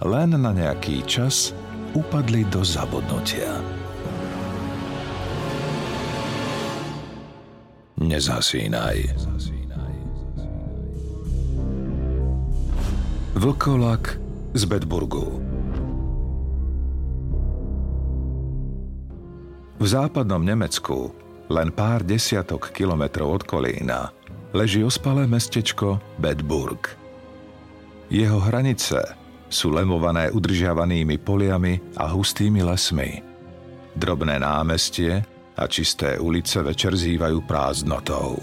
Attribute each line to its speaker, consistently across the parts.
Speaker 1: len na nejaký čas upadli do zabudnutia. Nezasínaj. Vlkolak z Bedburgu V západnom Nemecku, len pár desiatok kilometrov od Kolína, leží ospalé mestečko Bedburg. Jeho hranice sú lemované udržiavanými poliami a hustými lesmi. Drobné námestie a čisté ulice večer zývajú prázdnotou.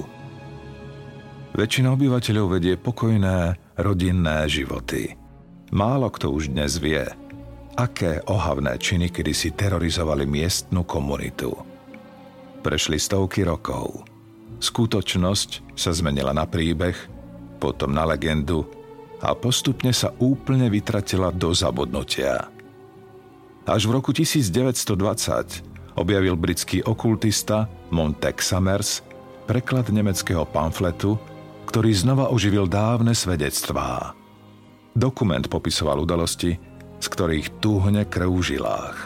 Speaker 1: Väčšina obyvateľov vedie pokojné, rodinné životy. Málo kto už dnes vie, aké ohavné činy kedysi terorizovali miestnu komunitu. Prešli stovky rokov. Skutočnosť sa zmenila na príbeh, potom na legendu a postupne sa úplne vytratila do zabudnutia. Až v roku 1920 objavil britský okultista Montek Summers preklad nemeckého pamfletu, ktorý znova oživil dávne svedectvá. Dokument popisoval udalosti, z ktorých túhne krv v žilách.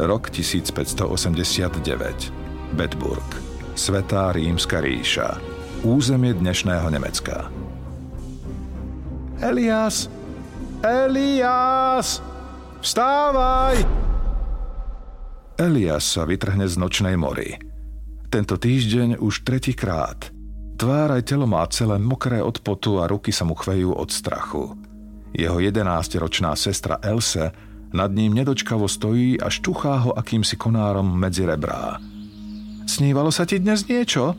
Speaker 1: Rok 1589. Bedburg. Svetá rímska ríša. Územie dnešného Nemecka.
Speaker 2: Elias! Elias! Vstávaj!
Speaker 1: Elias sa vytrhne z nočnej mory. Tento týždeň už tretíkrát. Tvár aj telo má celé mokré od potu a ruky sa mu chvejú od strachu. Jeho 11-ročná sestra Else nad ním nedočkavo stojí a štuchá ho akýmsi konárom medzi rebrá. Snívalo sa ti dnes niečo?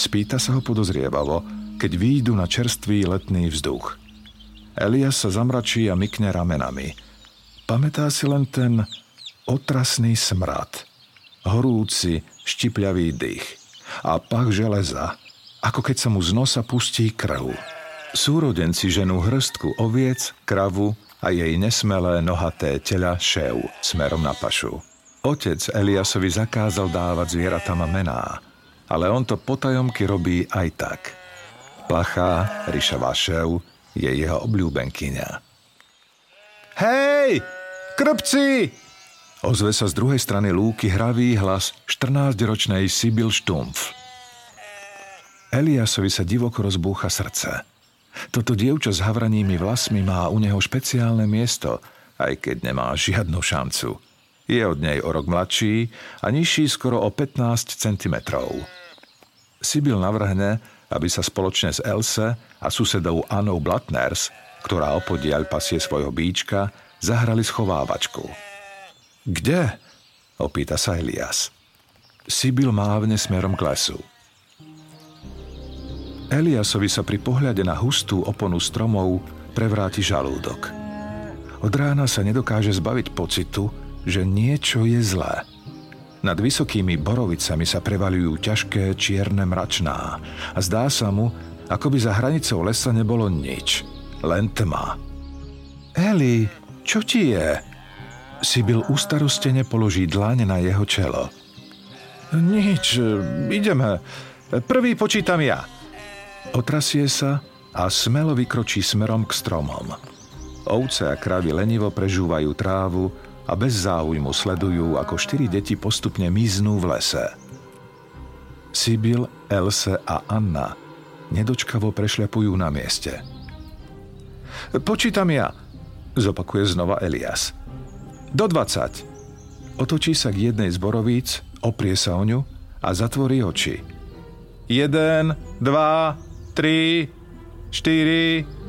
Speaker 1: Spýta sa ho podozrievavo, keď výjdu na čerstvý letný vzduch. Elias sa zamračí a mykne ramenami. Pamätá si len ten otrasný smrad, horúci, štipľavý dých a pach železa, ako keď sa mu z nosa pustí krv. Súrodenci ženú hrstku oviec, kravu a jej nesmelé nohaté tela šev smerom na pašu. Otec Eliasovi zakázal dávať zvieratám mená, ale on to potajomky robí aj tak. Plachá, ryšavá šev, je jeho obľúbenkyňa.
Speaker 2: Hej, krpci!
Speaker 1: Ozve sa z druhej strany lúky hravý hlas 14-ročnej Sibyl Štumf. Eliasovi sa divoko rozbúcha srdce. Toto dievča s havranými vlasmi má u neho špeciálne miesto, aj keď nemá žiadnu šancu. Je od nej o rok mladší a nižší skoro o 15 cm. Sibyl navrhne, aby sa spoločne s Else a susedou Anou Blatners, ktorá opodiaľ pasie svojho bíčka, zahrali schovávačku. Kde? opýta sa Elias. Sibyl mávne smerom k lesu. Eliasovi sa pri pohľade na hustú oponu stromov prevráti žalúdok. Od rána sa nedokáže zbaviť pocitu, že niečo je zlé. Nad vysokými borovicami sa prevalujú ťažké čierne mračná a zdá sa mu, ako by za hranicou lesa nebolo nič, len tma. Eli, čo ti je? Sibyl ustarostene položí dlaň na jeho čelo.
Speaker 2: Nič, ideme. Prvý počítam ja.
Speaker 1: Otrasie sa a smelo vykročí smerom k stromom. Ovce a kravy lenivo prežúvajú trávu a bez záujmu sledujú, ako štyri deti postupne miznú v lese. Sibyl, Else a Anna nedočkavo prešľapujú na mieste.
Speaker 2: Počítam ja, zopakuje znova Elias. Do 20.
Speaker 1: Otočí sa k jednej z borovíc, oprie sa o ňu a zatvorí oči.
Speaker 2: 1, 2, 3, 4...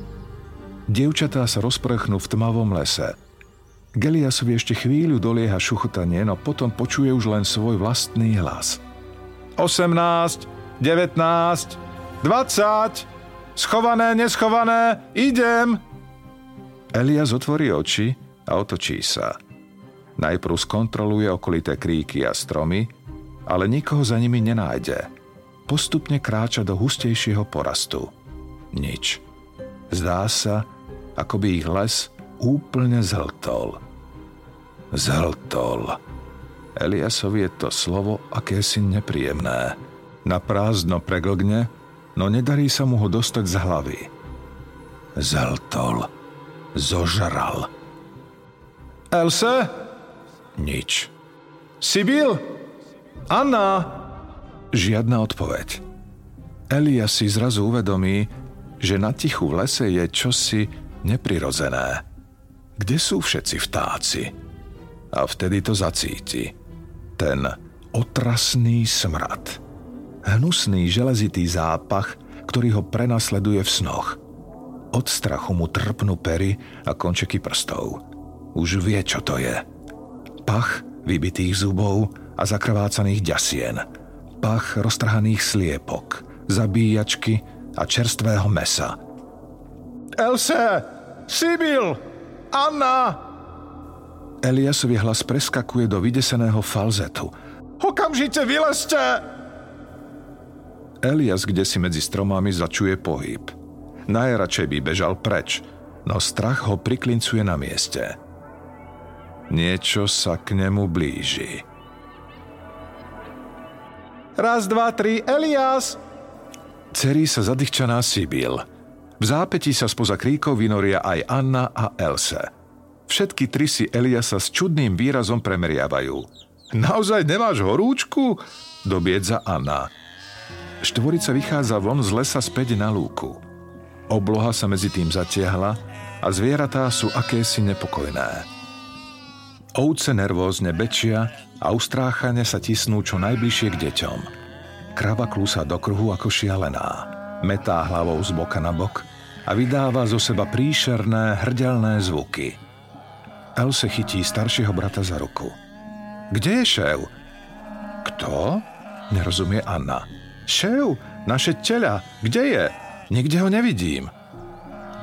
Speaker 1: Dievčatá sa rozprchnú v tmavom lese – Geliasovi ešte chvíľu dolieha šuchotanie, no potom počuje už len svoj vlastný hlas.
Speaker 2: 18, 19, 20, schované, neschované, idem!
Speaker 1: Elias otvorí oči a otočí sa. Najprv skontroluje okolité kríky a stromy, ale nikoho za nimi nenájde. Postupne kráča do hustejšieho porastu. Nič. Zdá sa, ako by ich les úplne zhltol. Zhltol. Eliasovi je to slovo akési nepríjemné. Na prázdno preglgne, no nedarí sa mu ho dostať z hlavy. Zhltol. Zožral.
Speaker 2: Else?
Speaker 1: Nič.
Speaker 2: Sibyl? Anna?
Speaker 1: Žiadna odpoveď. Elias si zrazu uvedomí, že na tichu v lese je čosi neprirodzené. Kde sú všetci vtáci? A vtedy to zacíti. Ten otrasný smrad. Hnusný železitý zápach, ktorý ho prenasleduje v snoch. Od strachu mu trpnú pery a končeky prstov. Už vie, čo to je. Pach vybitých zubov a zakrvácaných ďasien. Pach roztrhaných sliepok, zabíjačky a čerstvého mesa.
Speaker 2: Else! Sibyl! Anna!
Speaker 1: Eliasový hlas preskakuje do vydeseného falzetu.
Speaker 2: Okamžite vylezte!
Speaker 1: Elias kde si medzi stromami začuje pohyb. Najradšej by bežal preč, no strach ho priklincuje na mieste. Niečo sa k nemu blíži.
Speaker 2: Raz, dva, tri, Elias!
Speaker 1: Cerí sa zadýchčaná Sibyl. V zápetí sa spoza kríkov vynoria aj Anna a Else. Všetky tri si Eliasa s čudným výrazom premeriavajú. Naozaj nemáš horúčku? Dobiedza Anna. Štvorica vychádza von z lesa späť na lúku. Obloha sa medzi tým zatiahla a zvieratá sú akési nepokojné. Ovce nervózne bečia a ustráchane sa tisnú čo najbližšie k deťom. Krava klúsa do kruhu ako šialená. Metá hlavou z boka na bok a vydáva zo seba príšerné, hrdelné zvuky. Else chytí staršieho brata za ruku. Kde je šév? Kto? Nerozumie Anna. Šév, naše teľa, kde je? Nikde ho nevidím.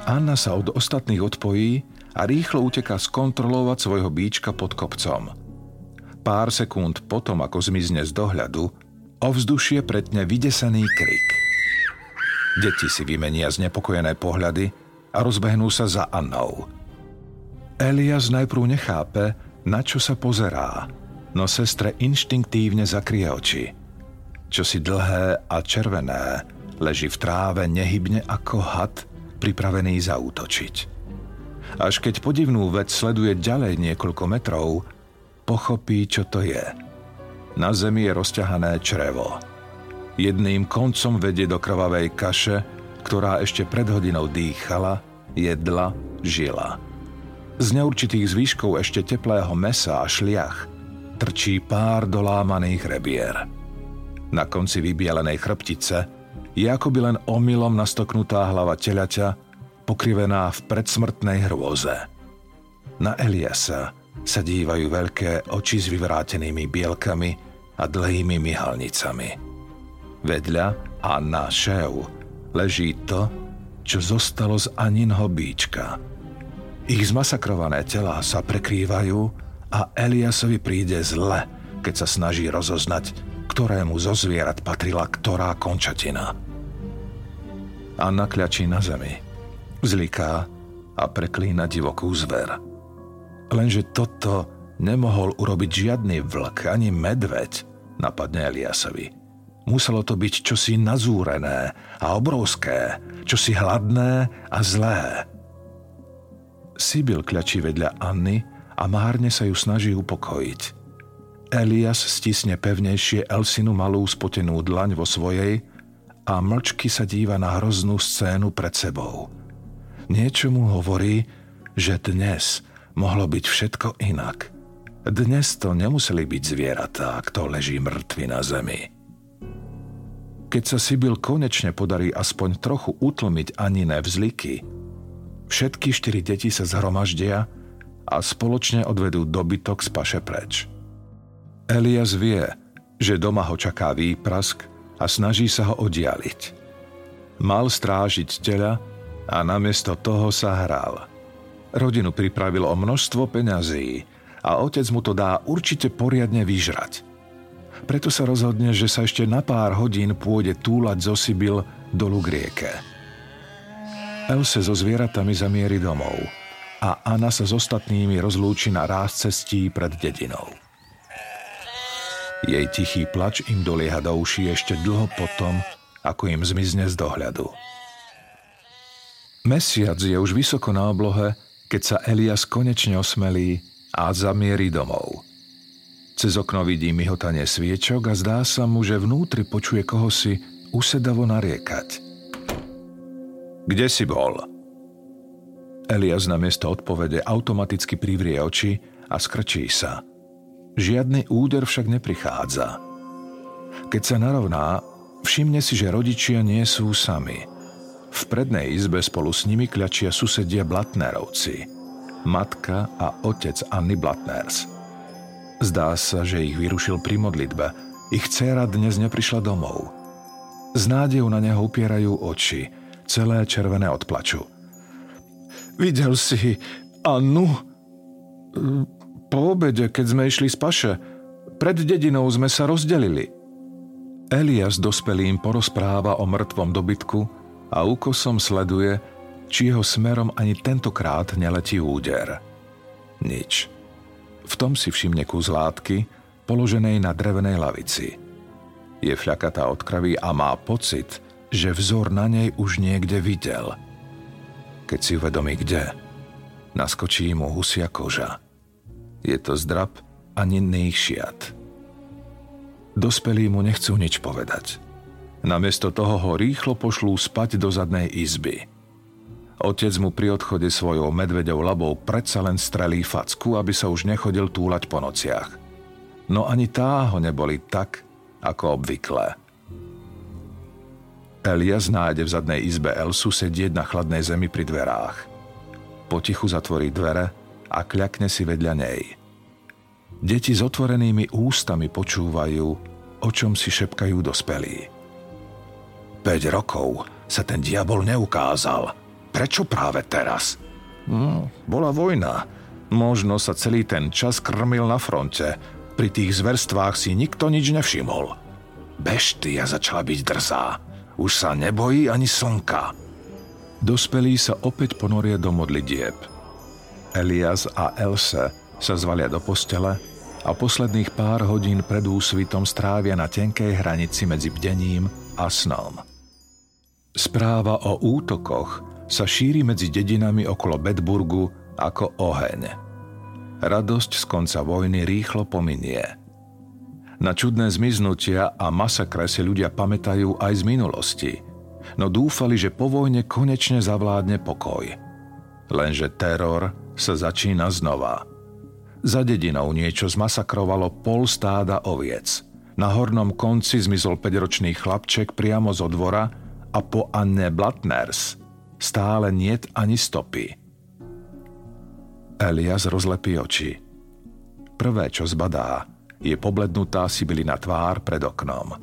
Speaker 1: Anna sa od ostatných odpojí a rýchlo uteká skontrolovať svojho bíčka pod kopcom. Pár sekúnd potom, ako zmizne z dohľadu, ovzdušie pretne vydesený krik. Deti si vymenia znepokojené pohľady a rozbehnú sa za Annou. Elias najprv nechápe, na čo sa pozerá, no sestre inštinktívne zakrie oči. Čo si dlhé a červené leží v tráve nehybne ako had, pripravený zaútočiť. Až keď podivnú vec sleduje ďalej niekoľko metrov, pochopí, čo to je. Na zemi je rozťahané črevo. Jedným koncom vedie do krvavej kaše, ktorá ešte pred hodinou dýchala, jedla, žila. Z neurčitých zvyškov ešte teplého mesa a šliach trčí pár dolámaných rebier. Na konci vybielenej chrbtice je akoby len omylom nastoknutá hlava telaťa, pokrivená v predsmrtnej hrôze. Na Eliasa sa dívajú veľké oči s vyvrátenými bielkami a dlhými myhalnicami. Vedľa a na šéu leží to, čo zostalo z Aninho bíčka. Ich zmasakrované telá sa prekrývajú a Eliasovi príde zle, keď sa snaží rozoznať, ktorému zo zvierat patrila ktorá končatina. Anna kľačí na zemi zliká a preklína divokú zver. Lenže toto nemohol urobiť žiadny vlk ani medveď, napadne Eliasovi. Muselo to byť čosi nazúrené a obrovské, čosi hladné a zlé. Sibyl kľačí vedľa Anny a márne sa ju snaží upokojiť. Elias stisne pevnejšie Elsinu malú spotenú dlaň vo svojej a mlčky sa díva na hroznú scénu pred sebou – Niečo mu hovorí, že dnes mohlo byť všetko inak. Dnes to nemuseli byť zvieratá, kto leží mŕtvy na zemi. Keď sa Sibyl konečne podarí aspoň trochu utlmiť Aniné vzliky, všetky štyri deti sa zhromaždia a spoločne odvedú dobytok z paše preč. Elias vie, že doma ho čaká výprask a snaží sa ho oddialiť. Mal strážiť tela a namiesto toho sa hral. Rodinu pripravil o množstvo peňazí a otec mu to dá určite poriadne vyžrať. Preto sa rozhodne, že sa ešte na pár hodín pôjde túlať zo Sibyl dolu k rieke. Else so zvieratami zamierí domov a Anna sa s ostatnými rozlúči na ráz cestí pred dedinou. Jej tichý plač im dolieha do uší ešte dlho potom, ako im zmizne z dohľadu. Mesiac je už vysoko na oblohe, keď sa Elias konečne osmelí a zamierí domov. Cez okno vidí myhotanie sviečok a zdá sa mu, že vnútri počuje kohosi usedavo nariekať. Kde si bol? Elias na miesto odpovede automaticky privrie oči a skrčí sa. Žiadny úder však neprichádza. Keď sa narovná, všimne si, že rodičia nie sú sami. V prednej izbe spolu s nimi kľačia susedia Blatnerovci matka a otec Anny Blatners. Zdá sa, že ich vyrušil pri modlitbe. Ich dcéra dnes neprišla domov. Z nádejou na neho upierajú oči, celé červené od plaču. Videl si Annu? Po obede, keď sme išli z paše, pred dedinou sme sa rozdelili. Elias dospelým porozpráva o mŕtvom dobytku a úkosom sleduje, či jeho smerom ani tentokrát neletí úder. Nič. V tom si všimne kus látky, položenej na drevenej lavici. Je fľakatá od krvi a má pocit, že vzor na nej už niekde videl. Keď si uvedomí kde, naskočí mu husia koža. Je to zdrab a ninných šiat. Dospelí mu nechcú nič povedať. Namiesto toho ho rýchlo pošlú spať do zadnej izby – Otec mu pri odchode svojou medvedou labou predsa len strelí facku, aby sa už nechodil túlať po nociach. No ani tá ho neboli tak, ako obvyklé. Elias nájde v zadnej izbe Elsu sedieť na chladnej zemi pri dverách. Potichu zatvorí dvere a kľakne si vedľa nej. Deti s otvorenými ústami počúvajú, o čom si šepkajú dospelí. 5 rokov sa ten diabol neukázal – Prečo práve teraz? No, bola vojna. Možno sa celý ten čas krmil na fronte. Pri tých zverstvách si nikto nič nevšimol. Beštia začala byť drzá. Už sa nebojí ani slnka. Dospelí sa opäť ponoria do modlitieb. Elias a Else sa zvalia do postele a posledných pár hodín pred úsvitom strávia na tenkej hranici medzi bdením a snom. Správa o útokoch sa šíri medzi dedinami okolo Bedburgu ako oheň. Radosť z konca vojny rýchlo pominie. Na čudné zmiznutia a masakre si ľudia pamätajú aj z minulosti, no dúfali, že po vojne konečne zavládne pokoj. Lenže teror sa začína znova. Za dedinou niečo zmasakrovalo pol stáda oviec. Na hornom konci zmizol 5-ročný chlapček priamo zo dvora a po Anne Blatners – stále niet ani stopy. Elias rozlepí oči. Prvé, čo zbadá, je poblednutá Sibylina tvár pred oknom.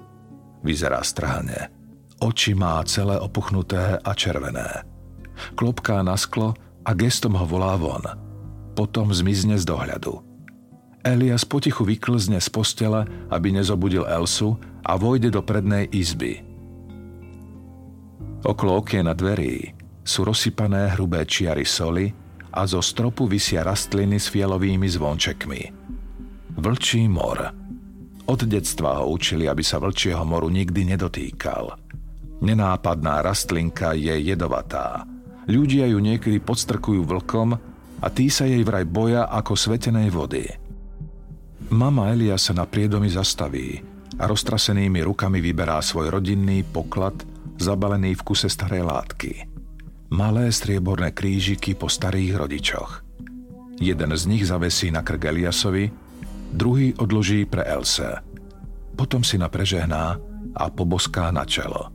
Speaker 1: Vyzerá strhane. Oči má celé opuchnuté a červené. Klopká na sklo a gestom ho volá von. Potom zmizne z dohľadu. Elias potichu vyklzne z postele, aby nezobudil Elsu a vojde do prednej izby. Okolo okiena dverí sú rozsypané hrubé čiary soli a zo stropu vysia rastliny s fialovými zvončekmi. Vlčí mor. Od detstva ho učili, aby sa vlčieho moru nikdy nedotýkal. Nenápadná rastlinka je jedovatá. Ľudia ju niekedy podstrkujú vlkom a tí sa jej vraj boja ako svetenej vody. Mama Elia sa na priedomi zastaví a roztrasenými rukami vyberá svoj rodinný poklad zabalený v kuse starej látky malé strieborné krížiky po starých rodičoch. Jeden z nich zavesí na krk Eliasovi, druhý odloží pre Else. Potom si na prežehná a poboská na čelo.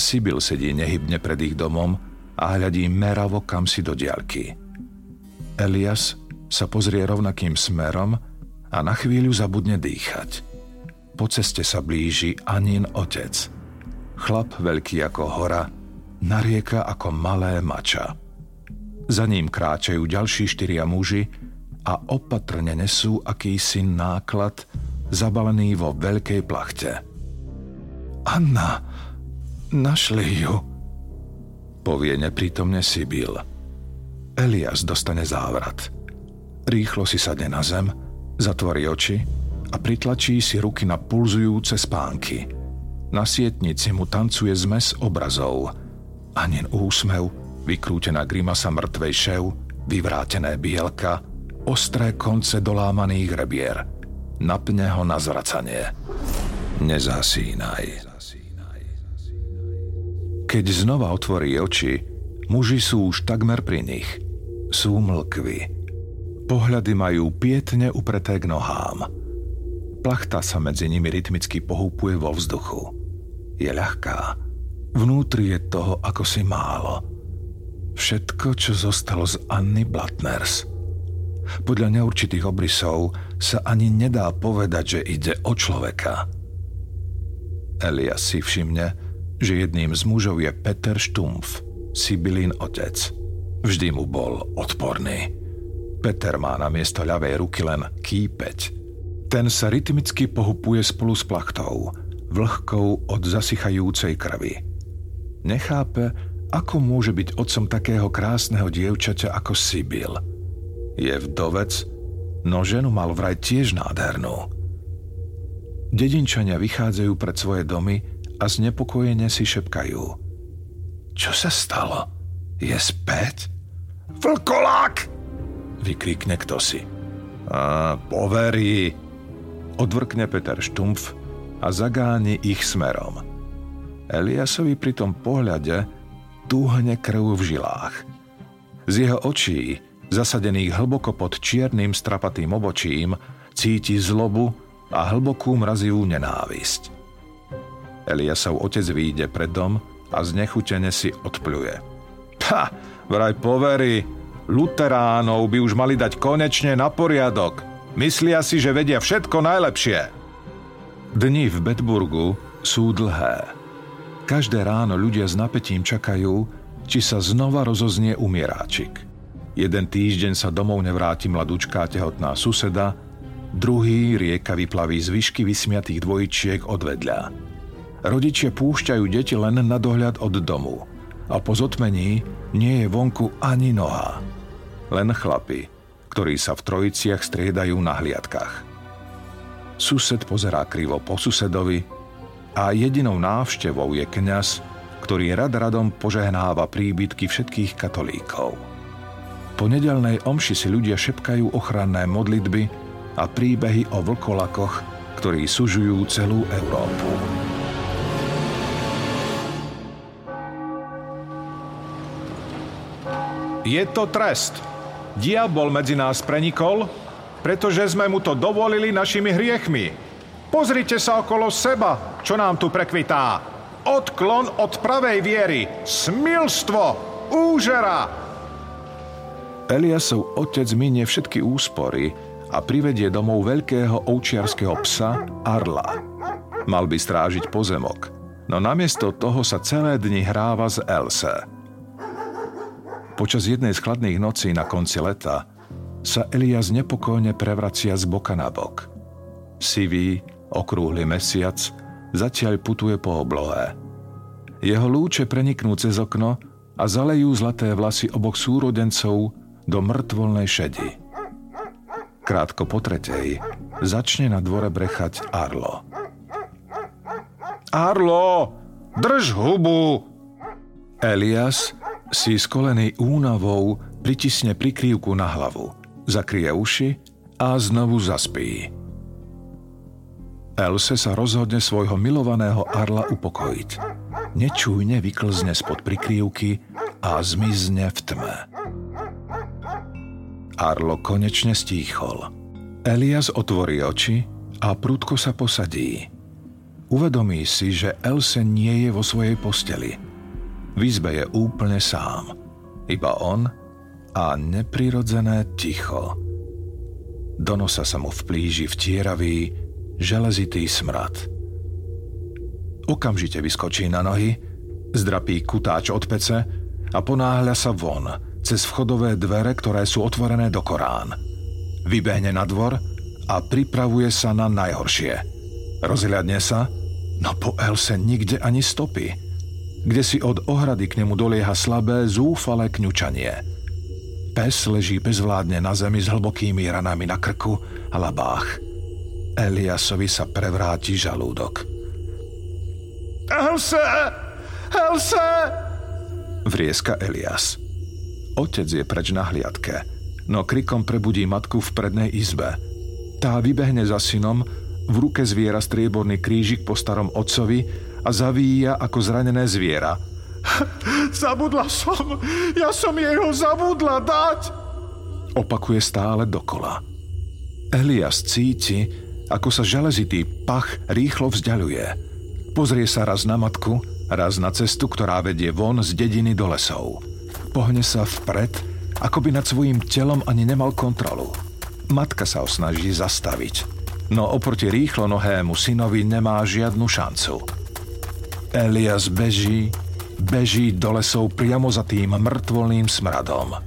Speaker 1: Sibyl sedí nehybne pred ich domom a hľadí meravo kam si do diaľky. Elias sa pozrie rovnakým smerom a na chvíľu zabudne dýchať. Po ceste sa blíži Anin otec. Chlap veľký ako hora, narieka ako malé mača. Za ním kráčajú ďalší štyria muži a opatrne nesú akýsi náklad zabalený vo veľkej plachte.
Speaker 2: Anna, našli ju,
Speaker 1: povie neprítomne Sibyl. Elias dostane závrat. Rýchlo si sadne na zem, zatvorí oči a pritlačí si ruky na pulzujúce spánky. Na sietnici mu tancuje zmes obrazov. Anin úsmev, vykrútená grimasa mŕtvej šev, vyvrátené bielka, ostré konce dolámaných rebier. Napne ho na zvracanie. Nezasínaj. Keď znova otvorí oči, muži sú už takmer pri nich. Sú mlkví. Pohľady majú pietne upreté k nohám. Plachta sa medzi nimi rytmicky pohúpuje vo vzduchu. Je ľahká. Vnútri je toho ako si málo. Všetko, čo zostalo z Anny Blatners. Podľa neurčitých obrysov sa ani nedá povedať, že ide o človeka. Elias si všimne, že jedným z mužov je Peter Štumf, Sibylín otec. Vždy mu bol odporný. Peter má na miesto ľavej ruky len kýpeť. Ten sa rytmicky pohupuje spolu s plachtou, vlhkou od zasychajúcej krvi. Nechápe, ako môže byť otcom takého krásneho dievčaťa ako Sibyl? Je vdovec, no ženu mal vraj tiež nádhernú. Dedinčania vychádzajú pred svoje domy a znepokojene si šepkajú. Čo sa stalo? Je späť? Vlkolák! Vykrikne kto si. A poverí! Odvrkne Peter Štumf a zagáni ich smerom. Eliasovi pri tom pohľade túhne krv v žilách. Z jeho očí, zasadených hlboko pod čiernym strapatým obočím, cíti zlobu a hlbokú mrazivú nenávisť. Eliasov otec výjde pred dom a znechutene si odpluje. Ha, vraj poverí, luteránov by už mali dať konečne na poriadok. Myslia si, že vedia všetko najlepšie. Dni v Bedburgu sú dlhé. Každé ráno ľudia s napätím čakajú, či sa znova rozoznie umieráčik. Jeden týždeň sa domov nevráti mladúčká tehotná suseda, druhý rieka vyplaví zvyšky vysmiatých dvojčiek od vedľa. Rodičia púšťajú deti len na dohľad od domu a po zotmení nie je vonku ani noha. Len chlapi, ktorí sa v trojiciach striedajú na hliadkach. Sused pozerá krivo po susedovi, a jedinou návštevou je kňaz, ktorý rad radom požehnáva príbytky všetkých katolíkov. Po nedelnej omši si ľudia šepkajú ochranné modlitby a príbehy o vlkolakoch, ktorí sužujú celú Európu.
Speaker 2: Je to trest. Diabol medzi nás prenikol, pretože sme mu to dovolili našimi hriechmi. Pozrite sa okolo seba, čo nám tu prekvitá. Odklon od pravej viery, smilstvo, úžera.
Speaker 1: Eliasov otec minie všetky úspory a privedie domov veľkého ovčiarského psa Arla. Mal by strážiť pozemok, no namiesto toho sa celé dni hráva z Else. Počas jednej z chladných nocí na konci leta sa Elias nepokojne prevracia z boka na bok. Sivý, okrúhly mesiac zatiaľ putuje po oblohe. Jeho lúče preniknú cez okno a zalejú zlaté vlasy oboch súrodencov do mŕtvolnej šedi. Krátko po tretej začne na dvore brechať Arlo.
Speaker 2: Arlo, drž hubu!
Speaker 1: Elias si skolený únavou pritisne prikrývku na hlavu, zakrie uši a znovu zaspí. Else sa rozhodne svojho milovaného Arla upokojiť. Nečújne vyklzne spod prikrývky a zmizne v tme. Arlo konečne stíchol. Elias otvorí oči a prudko sa posadí. Uvedomí si, že Else nie je vo svojej posteli. V izbe je úplne sám. Iba on a neprirodzené ticho. Do nosa sa mu vplíži vtieravý, železitý smrad. Okamžite vyskočí na nohy, zdrapí kutáč od pece a ponáhľa sa von, cez vchodové dvere, ktoré sú otvorené do Korán. Vybehne na dvor a pripravuje sa na najhoršie. Rozhľadne sa, no po Else nikde ani stopy. Kde si od ohrady k nemu dolieha slabé, zúfale kňučanie. Pes leží bezvládne na zemi s hlbokými ranami na krku a labách. Eliasovi sa prevráti žalúdok.
Speaker 2: Else! Else!
Speaker 1: Vrieska Elias. Otec je preč na hliadke, no krikom prebudí matku v prednej izbe. Tá vybehne za synom, v ruke zviera strieborný krížik po starom otcovi a zavíja ako zranené zviera.
Speaker 2: Zabudla som, ja som jej ho zabudla dať.
Speaker 1: Opakuje stále dokola. Elias cíti, ako sa železitý pach rýchlo vzdialuje. Pozrie sa raz na matku, raz na cestu, ktorá vedie von z dediny do lesov pohne sa vpred, ako by nad svojim telom ani nemal kontrolu. Matka sa ho snaží zastaviť, no oproti rýchlo nohému synovi nemá žiadnu šancu. Elias beží, beží do lesov priamo za tým mŕtvolným smradom.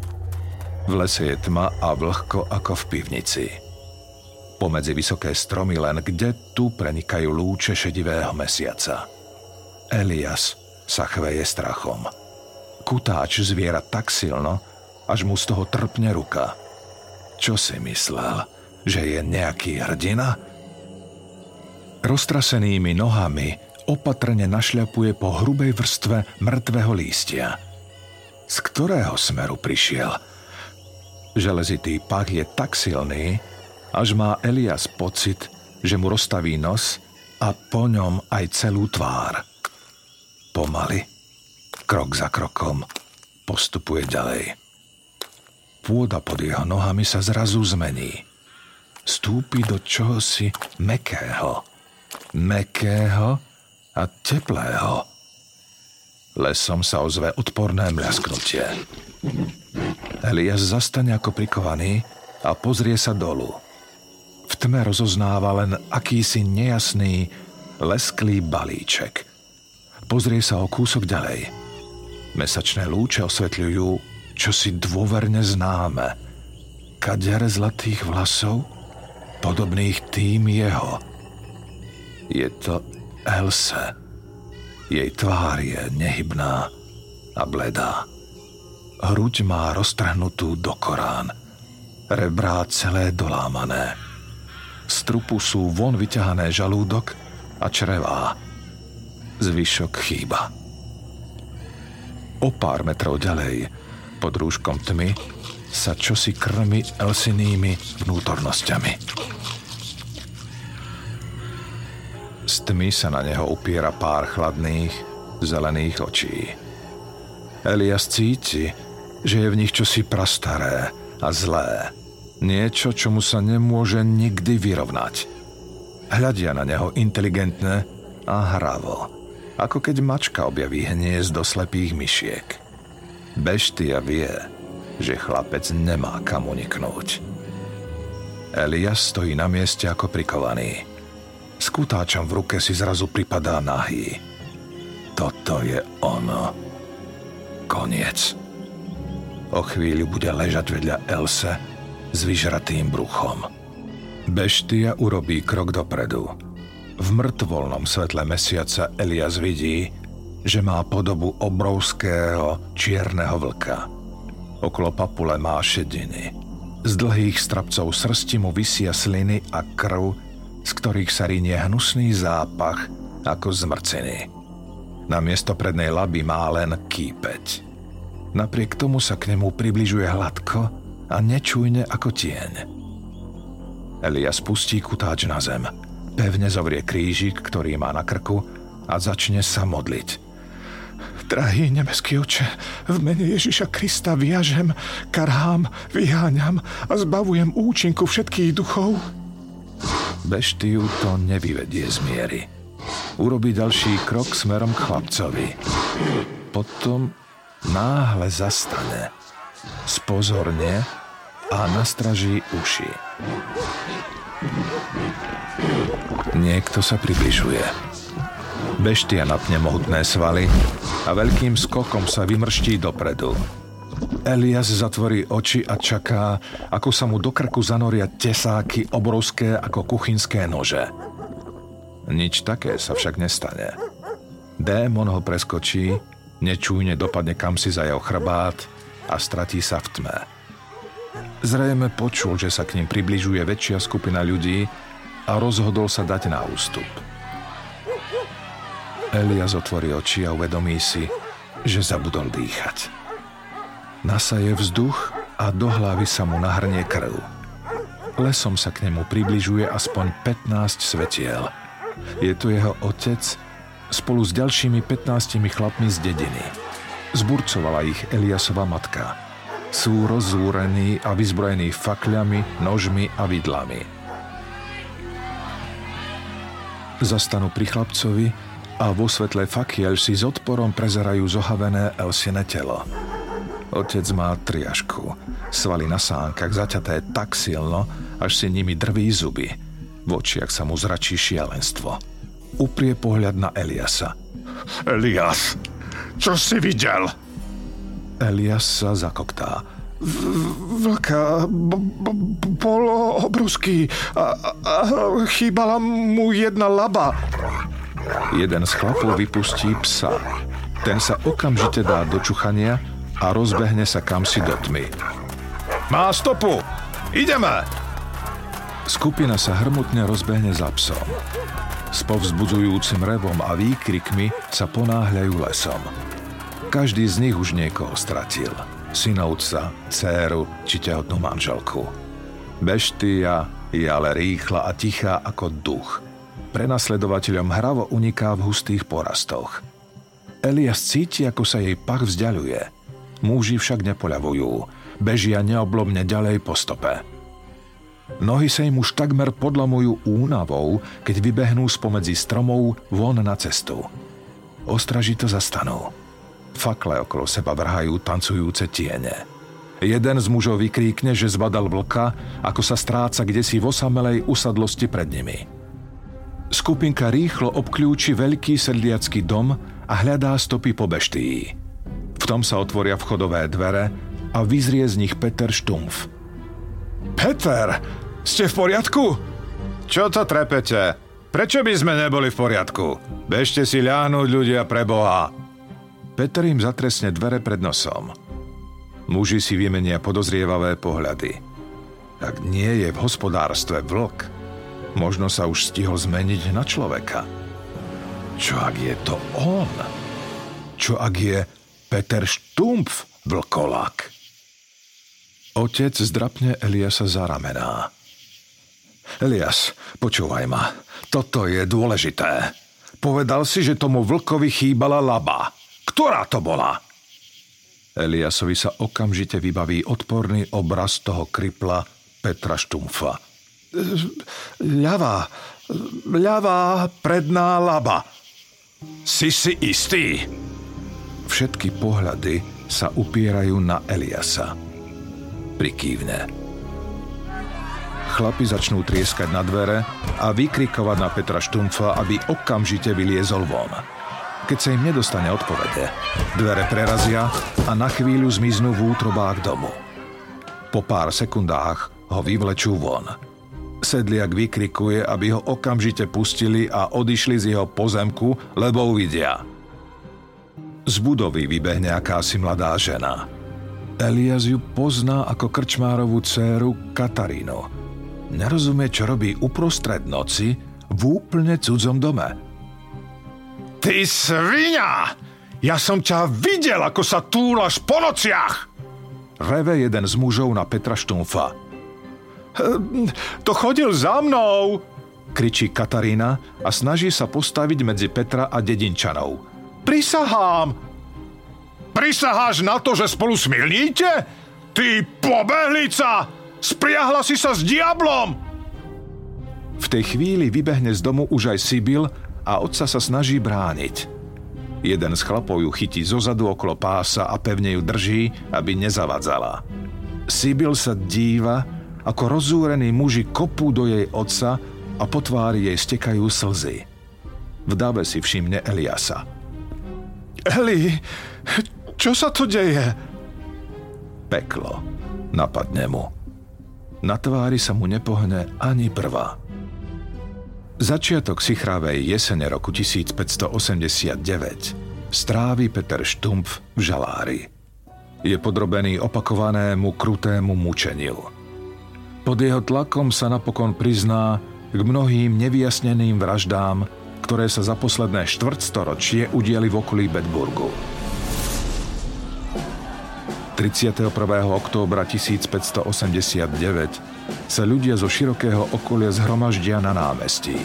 Speaker 1: V lese je tma a vlhko ako v pivnici. Pomedzi vysoké stromy len kde tu prenikajú lúče šedivého mesiaca. Elias sa chveje strachom kutáč zviera tak silno, až mu z toho trpne ruka. Čo si myslel, že je nejaký hrdina? Roztrasenými nohami opatrne našľapuje po hrubej vrstve mŕtvého lístia. Z ktorého smeru prišiel? Železitý pach je tak silný, až má Elias pocit, že mu rozstaví nos a po ňom aj celú tvár. Pomaly krok za krokom postupuje ďalej. Pôda pod jeho nohami sa zrazu zmení. Stúpi do čohosi mekého. Mekého a teplého. Lesom sa ozve odporné mľasknutie. Elias zastane ako prikovaný a pozrie sa dolu. V tme rozoznáva len akýsi nejasný, lesklý balíček. Pozrie sa o kúsok ďalej – Mesačné lúče osvetľujú čosi dôverne známe. Kadere zlatých vlasov, podobných tým jeho. Je to Else. Jej tvár je nehybná a bledá. Hruď má roztrhnutú do korán. Rebrá celé dolámané. Z trupu sú von vyťahané žalúdok a črevá. Zvyšok chýba. O pár metrov ďalej, pod rúškom tmy, sa čosi krmi elsinými vnútornosťami. Z tmy sa na neho upiera pár chladných, zelených očí. Elias cíti, že je v nich čosi prastaré a zlé. Niečo, čomu sa nemôže nikdy vyrovnať. Hľadia na neho inteligentne a hravo ako keď mačka objaví hniezdo slepých myšiek. Beštia vie, že chlapec nemá kam uniknúť. Elias stojí na mieste ako prikovaný. S kutáčom v ruke si zrazu pripadá nahý. Toto je ono. Koniec. O chvíľu bude ležať vedľa Else s vyžratým bruchom. Beštia urobí krok dopredu v mŕtvolnom svetle mesiaca Elias vidí, že má podobu obrovského čierneho vlka. Okolo papule má šediny. Z dlhých strapcov srsti mu vysia sliny a krv, z ktorých sa rinie hnusný zápach ako zmrciny. Na miesto prednej laby má len kýpeť. Napriek tomu sa k nemu približuje hladko a nečujne ako tieň. Elias pustí kutáč na zem – Pevne zovrie krížik, ktorý má na krku a začne sa modliť. Drahý nebeský oče, v mene Ježiša Krista viažem, karhám, vyháňam a zbavujem účinku všetkých duchov. Beštiu to nevyvedie z miery. Urobí ďalší krok smerom k chlapcovi. Potom náhle zastane. Spozorne a nastraží uši. Niekto sa približuje. Beštia napne mohutné svaly a veľkým skokom sa vymrští dopredu. Elias zatvorí oči a čaká, ako sa mu do krku zanoria tesáky obrovské ako kuchynské nože. Nič také sa však nestane. Démon ho preskočí, nečújne dopadne kamsi za jeho chrbát a stratí sa v tme. Zrejme počul, že sa k ním približuje väčšia skupina ľudí a rozhodol sa dať na ústup. Elias otvorí oči a uvedomí si, že zabudol dýchať. Nasaje vzduch a do hlavy sa mu nahrnie krv. Lesom sa k nemu približuje aspoň 15 svetiel. Je to jeho otec spolu s ďalšími 15 chlapmi z dediny. Zburcovala ich Eliasova matka. Sú rozúrení a vyzbrojení fakľami, nožmi a vidlami. Zastanú pri chlapcovi a vo svetle fakiel si s odporom prezerajú zohavené Elsine telo. Otec má triažku. Svaly na sánkach zaťaté tak silno, až si nimi drví zuby. V očiach sa mu zračí šialenstvo. Uprie pohľad na Eliasa.
Speaker 2: Elias, čo si videl?
Speaker 1: Elias sa zakoktá.
Speaker 2: Vlka bol obrovský a, a chýbala mu jedna laba.
Speaker 1: Jeden z chlapov vypustí psa. Ten sa okamžite dá do čuchania a rozbehne sa kamsi do tmy.
Speaker 2: Má stopu! Ideme!
Speaker 1: Skupina sa hrmutne rozbehne za psom. S povzbudzujúcim revom a výkrikmi sa ponáhľajú lesom. Každý z nich už niekoho stratil. Synovca, dceru či tehotnú manželku. Beštia je ale rýchla a tichá ako duch. Prenasledovateľom hravo uniká v hustých porastoch. Elias cíti, ako sa jej pach vzdialuje – Múži však nepoľavujú. Bežia neoblomne ďalej po stope. Nohy sa im už takmer podlamujú únavou, keď vybehnú spomedzi stromov von na cestu. Ostražito zastanú. Fakle okolo seba vrhajú tancujúce tiene. Jeden z mužov vykríkne, že zbadal vlka, ako sa stráca kde si v osamelej usadlosti pred nimi. Skupinka rýchlo obklúči veľký sedliacký dom a hľadá stopy po beštii. V tom sa otvoria vchodové dvere a vyzrie z nich Peter Štumf.
Speaker 2: Peter, ste v poriadku?
Speaker 3: Čo to trepete? Prečo by sme neboli v poriadku? Bežte si ľahnuť ľudia pre Boha.
Speaker 1: Peter im zatresne dvere pred nosom. Muži si vymenia podozrievavé pohľady. Ak nie je v hospodárstve vlk, možno sa už stihol zmeniť na človeka. Čo ak je to on? Čo ak je Peter Štumpf, vlkolák. Otec zdrapne Eliasa za ramená. Elias, počúvaj ma. Toto je dôležité. Povedal si, že tomu vlkovi chýbala laba. Ktorá to bola? Eliasovi sa okamžite vybaví odporný obraz toho kripla Petra Štumfa. Ľavá, ľavá predná laba. Si si istý? Všetky pohľady sa upierajú na Eliasa. Prikývne. Chlapi začnú trieskať na dvere a vykrikovať na Petra Štumfa, aby okamžite vyliezol von. Keď sa im nedostane odpovede, dvere prerazia a na chvíľu zmiznú v útrobách domu. Po pár sekundách ho vyvlečú von. Sedliak vykrikuje, aby ho okamžite pustili a odišli z jeho pozemku, lebo uvidia – z budovy vybehne akási mladá žena. Elias ju pozná ako krčmárovú dceru Katarínu. Nerozumie, čo robí uprostred noci v úplne cudzom dome.
Speaker 2: Ty svinia! Ja som ťa videl, ako sa túlaš po nociach!
Speaker 1: Reve jeden z mužov na Petra Štumfa.
Speaker 2: Hm, to chodil za mnou!
Speaker 1: kričí Katarína a snaží sa postaviť medzi Petra a dedinčanov –
Speaker 2: Prisahám! Prisaháš na to, že spolu smilníte? Ty pobehlica! Spriahla si sa s diablom!
Speaker 1: V tej chvíli vybehne z domu už aj Sibyl a otca sa snaží brániť. Jeden z chlapov ju chytí zozadu okolo pása a pevne ju drží, aby nezavadzala. Sibyl sa díva, ako rozúrení muži kopú do jej otca a po tvári jej stekajú slzy. V dave si všimne Eliasa –
Speaker 2: Eli, čo sa tu deje?
Speaker 1: Peklo. Napadne mu. Na tvári sa mu nepohne ani prva. Začiatok sichrávej jesene roku 1589 strávi Peter Štumpf v žalári. Je podrobený opakovanému krutému mučeniu. Pod jeho tlakom sa napokon prizná k mnohým nevyjasneným vraždám, ktoré sa za posledné štvrtstoročie udiali v okolí Bedburgu. 31. októbra 1589 sa ľudia zo širokého okolia zhromaždia na námestí.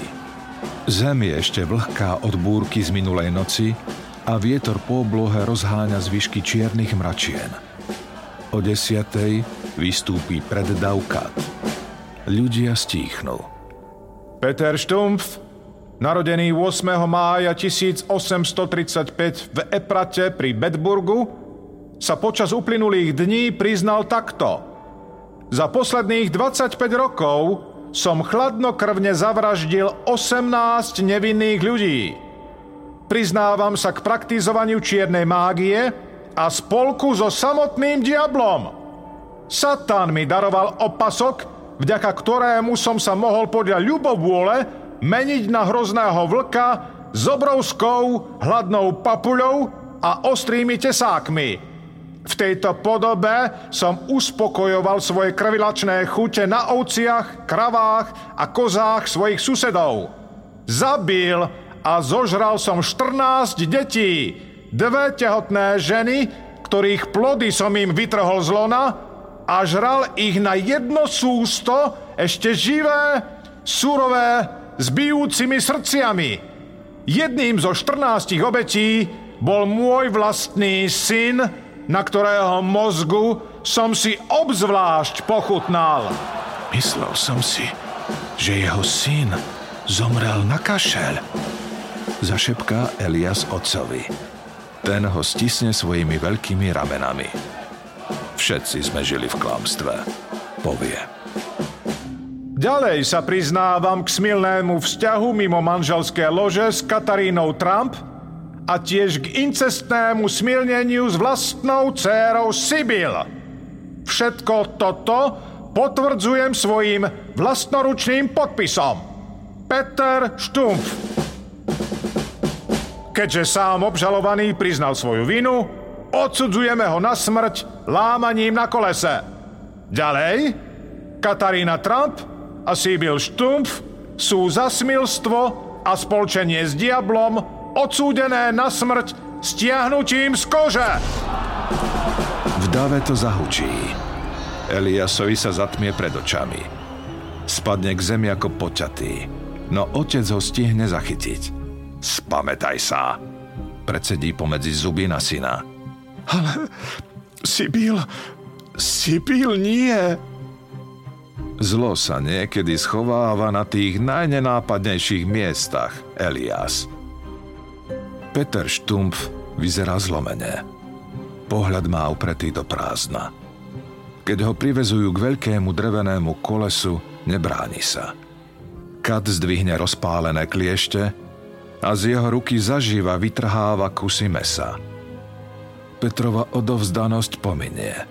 Speaker 1: Zem je ešte vlhká od búrky z minulej noci a vietor po oblohe rozháňa zvyšky čiernych mračien. O desiatej vystúpi pred Daukat. Ľudia stíchnú.
Speaker 2: Peter Štumpf, narodený 8. mája 1835 v Eprate pri Bedburgu, sa počas uplynulých dní priznal takto. Za posledných 25 rokov som chladnokrvne zavraždil 18 nevinných ľudí. Priznávam sa k praktizovaniu čiernej mágie a spolku so samotným diablom. Satan mi daroval opasok, vďaka ktorému som sa mohol podľa ľubovôle meniť na hrozného vlka s obrovskou hladnou papuľou a ostrými tesákmi – v tejto podobe som uspokojoval svoje krvilačné chute na ovciach, kravách a kozách svojich susedov. Zabil a zožral som 14 detí, dve tehotné ženy, ktorých plody som im vytrhol z lona a žral ich na jedno sústo, ešte živé, surové, s bijúcimi srdciami. Jedným zo 14 obetí bol môj vlastný syn, na ktorého mozgu som si obzvlášť pochutnal.
Speaker 1: Myslel som si, že jeho syn zomrel na kašel. Zašepká Elias otcovi. Ten ho stisne svojimi veľkými ramenami. Všetci sme žili v klamstve, povie.
Speaker 2: Ďalej sa priznávam k smilnému vzťahu mimo manželské lože s Katarínou Trump – a tiež k incestnému smilneniu s vlastnou dcérou Sibyl. Všetko toto potvrdzujem svojim vlastnoručným podpisom. Peter Štumpf. Keďže sám obžalovaný priznal svoju vinu, odsudzujeme ho na smrť lámaním na kolese. Ďalej, Katarína Trump a Sibyl Štumpf sú za smilstvo a spolčenie s diablom odsúdené na smrť stiahnutím z kože.
Speaker 1: V dave to zahučí. Eliasovi sa zatmie pred očami. Spadne k zemi ako poťatý, no otec ho stihne zachytiť. Spametaj sa, predsedí pomedzi zuby na syna.
Speaker 3: Ale Sibyl, Sibyl nie.
Speaker 1: Zlo sa niekedy schováva na tých najnenápadnejších miestach, Elias. Peter Štumpf vyzerá zlomene. Pohľad má upretý do prázdna. Keď ho privezujú k veľkému drevenému kolesu, nebráni sa. Kat zdvihne rozpálené kliešte a z jeho ruky zaživa vytrháva kusy mesa. Petrova odovzdanosť pominie.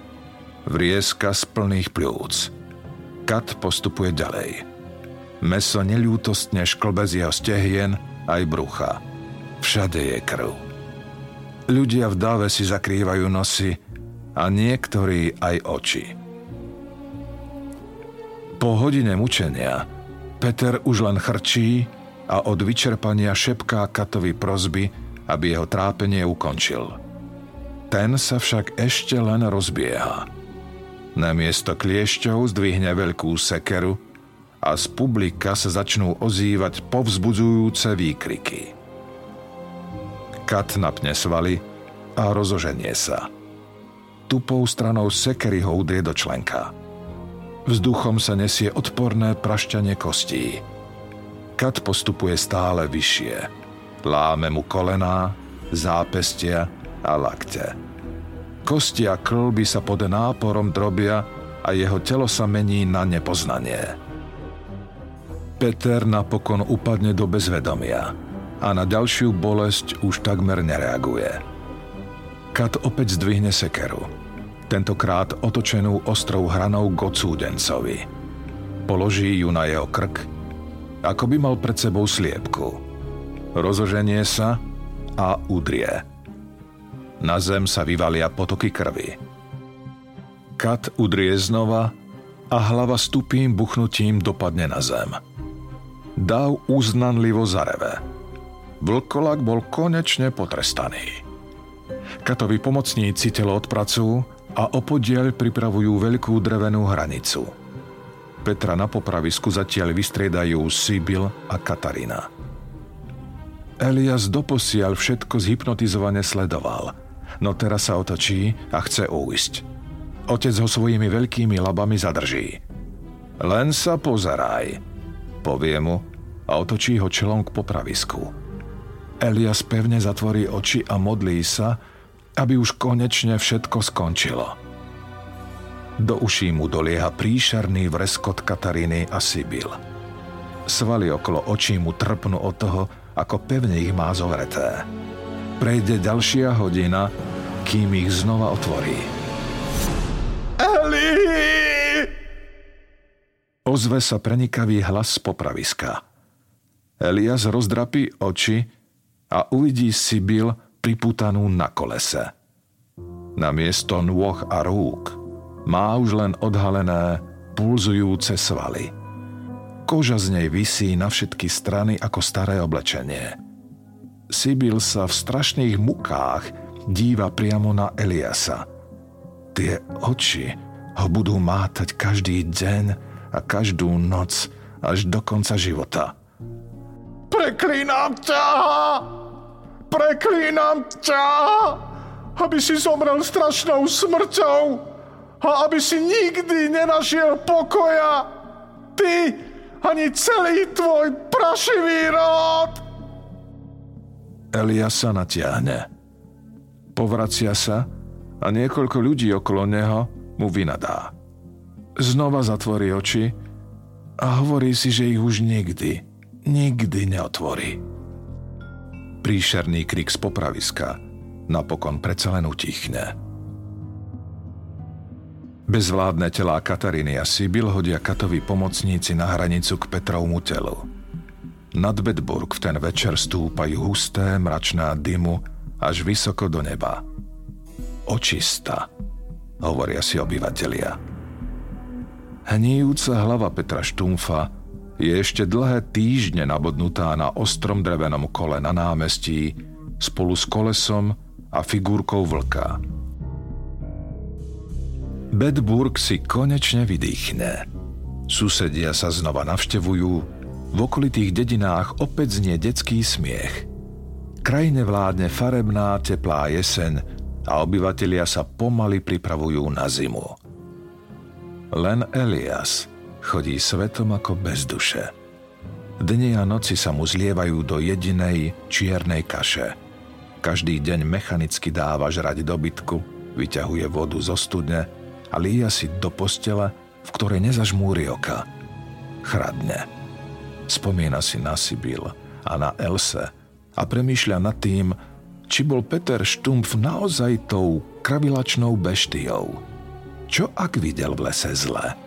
Speaker 1: Vrieska z plných pľúc. Kat postupuje ďalej. Meso neľútostne šklbe z jeho stehien aj brucha. Všade je krv. Ľudia v dáve si zakrývajú nosy a niektorí aj oči. Po hodine mučenia Peter už len chrčí a od vyčerpania šepká Katovi prozby, aby jeho trápenie ukončil. Ten sa však ešte len rozbieha. Na miesto kliešťov zdvihne veľkú sekeru a z publika sa začnú ozývať povzbudzujúce výkriky. Kat napne svaly a rozoženie sa. Tupou stranou sekery ho udrie do členka. Vzduchom sa nesie odporné prašťanie kostí. Kat postupuje stále vyššie. Láme mu kolená, zápestia a lakte. Kosti a klby sa pod náporom drobia a jeho telo sa mení na nepoznanie. Peter napokon upadne do bezvedomia – a na ďalšiu bolesť už takmer nereaguje. Kat opäť zdvihne sekeru. tentokrát otočenú ostrou hranou k odsúdencovi. Položí ju na jeho krk, ako by mal pred sebou sliepku. Rozoženie sa a udrie. Na zem sa vyvalia potoky krvi. Kat udrie znova a hlava s tupým buchnutím dopadne na zem. Dáv uznanlivo zareve. Vlkolak bol konečne potrestaný. Katovi pomocníci telo odpracujú a opodiel pripravujú veľkú drevenú hranicu. Petra na popravisku zatiaľ vystriedajú Sibyl a Katarína. Elias doposiaľ všetko zhypnotizovane sledoval, no teraz sa otočí a chce ujsť. Otec ho svojimi veľkými labami zadrží. Len sa pozeraj, povie mu a otočí ho čelom k popravisku. Elias pevne zatvorí oči a modlí sa, aby už konečne všetko skončilo. Do uší mu dolieha príšerný vreskot Kataríny a Sibyl. Svaly okolo očí mu trpnú od toho, ako pevne ich má zovreté. Prejde ďalšia hodina, kým ich znova otvorí.
Speaker 2: Eli!
Speaker 1: Ozve sa prenikavý hlas z popraviska. Elias rozdrapí oči a uvidí Sibyl pripútanú na kolese. Na miesto nôh a rúk má už len odhalené, pulzujúce svaly. Koža z nej visí na všetky strany ako staré oblečenie. Sibyl sa v strašných mukách díva priamo na Eliasa. Tie oči ho budú mátať každý deň a každú noc až do konca života.
Speaker 2: Preklínam ťa! Preklínam ťa! Aby si zomrel strašnou smrťou a aby si nikdy nenašiel pokoja. Ty ani celý tvoj prašivý rod!
Speaker 1: Elias sa natiahne. Povracia sa a niekoľko ľudí okolo neho mu vynadá. Znova zatvorí oči a hovorí si, že ich už nikdy, nikdy neotvorí. Príšerný krik z popraviska napokon predsa len utichne. Bezvládne telá Kataríny a Sibyl hodia Katovi pomocníci na hranicu k Petrovmu telu. Nad Bedburg v ten večer stúpajú husté, mračná dymu až vysoko do neba. Očista, hovoria si obyvatelia. Hníjúca hlava Petra Štumfa je ešte dlhé týždne nabodnutá na ostrom drevenom kole na námestí spolu s kolesom a figurkou vlka. Bedburg si konečne vydýchne. Susedia sa znova navštevujú, v okolitých dedinách opäť znie detský smiech. Krajine vládne farebná, teplá jeseň a obyvatelia sa pomaly pripravujú na zimu. Len Elias – chodí svetom ako bez duše. Dni a noci sa mu zlievajú do jedinej čiernej kaše. Každý deň mechanicky dáva žrať dobytku, vyťahuje vodu zo studne a líja si do postele, v ktorej nezažmúri oka. Chradne. Spomína si na Sibyl a na Else a premýšľa nad tým, či bol Peter Štumpf naozaj tou kravilačnou beštiou. Čo ak videl v lese zle?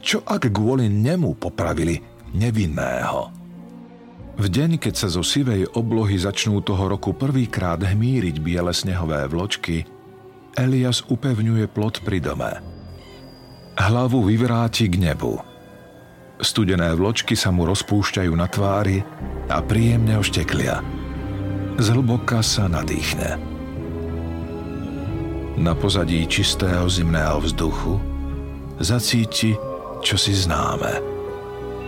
Speaker 1: Čo ak kvôli nemu popravili nevinného? V deň, keď sa zo sivej oblohy začnú toho roku prvýkrát hmíriť biele snehové vločky, Elias upevňuje plot pri dome. Hlavu vyvráti k nebu. Studené vločky sa mu rozpúšťajú na tvári a príjemne ošteklia. Zhlboka sa nadýchne. Na pozadí čistého zimného vzduchu zacíti čo si známe.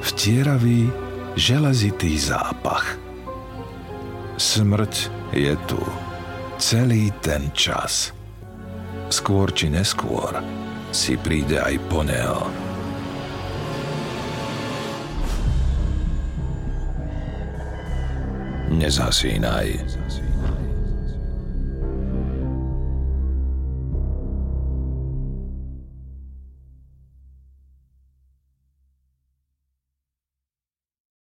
Speaker 1: Vtieravý, železitý zápach. Smrť je tu. Celý ten čas. Skôr či neskôr si príde aj po neho. Nezasínaj.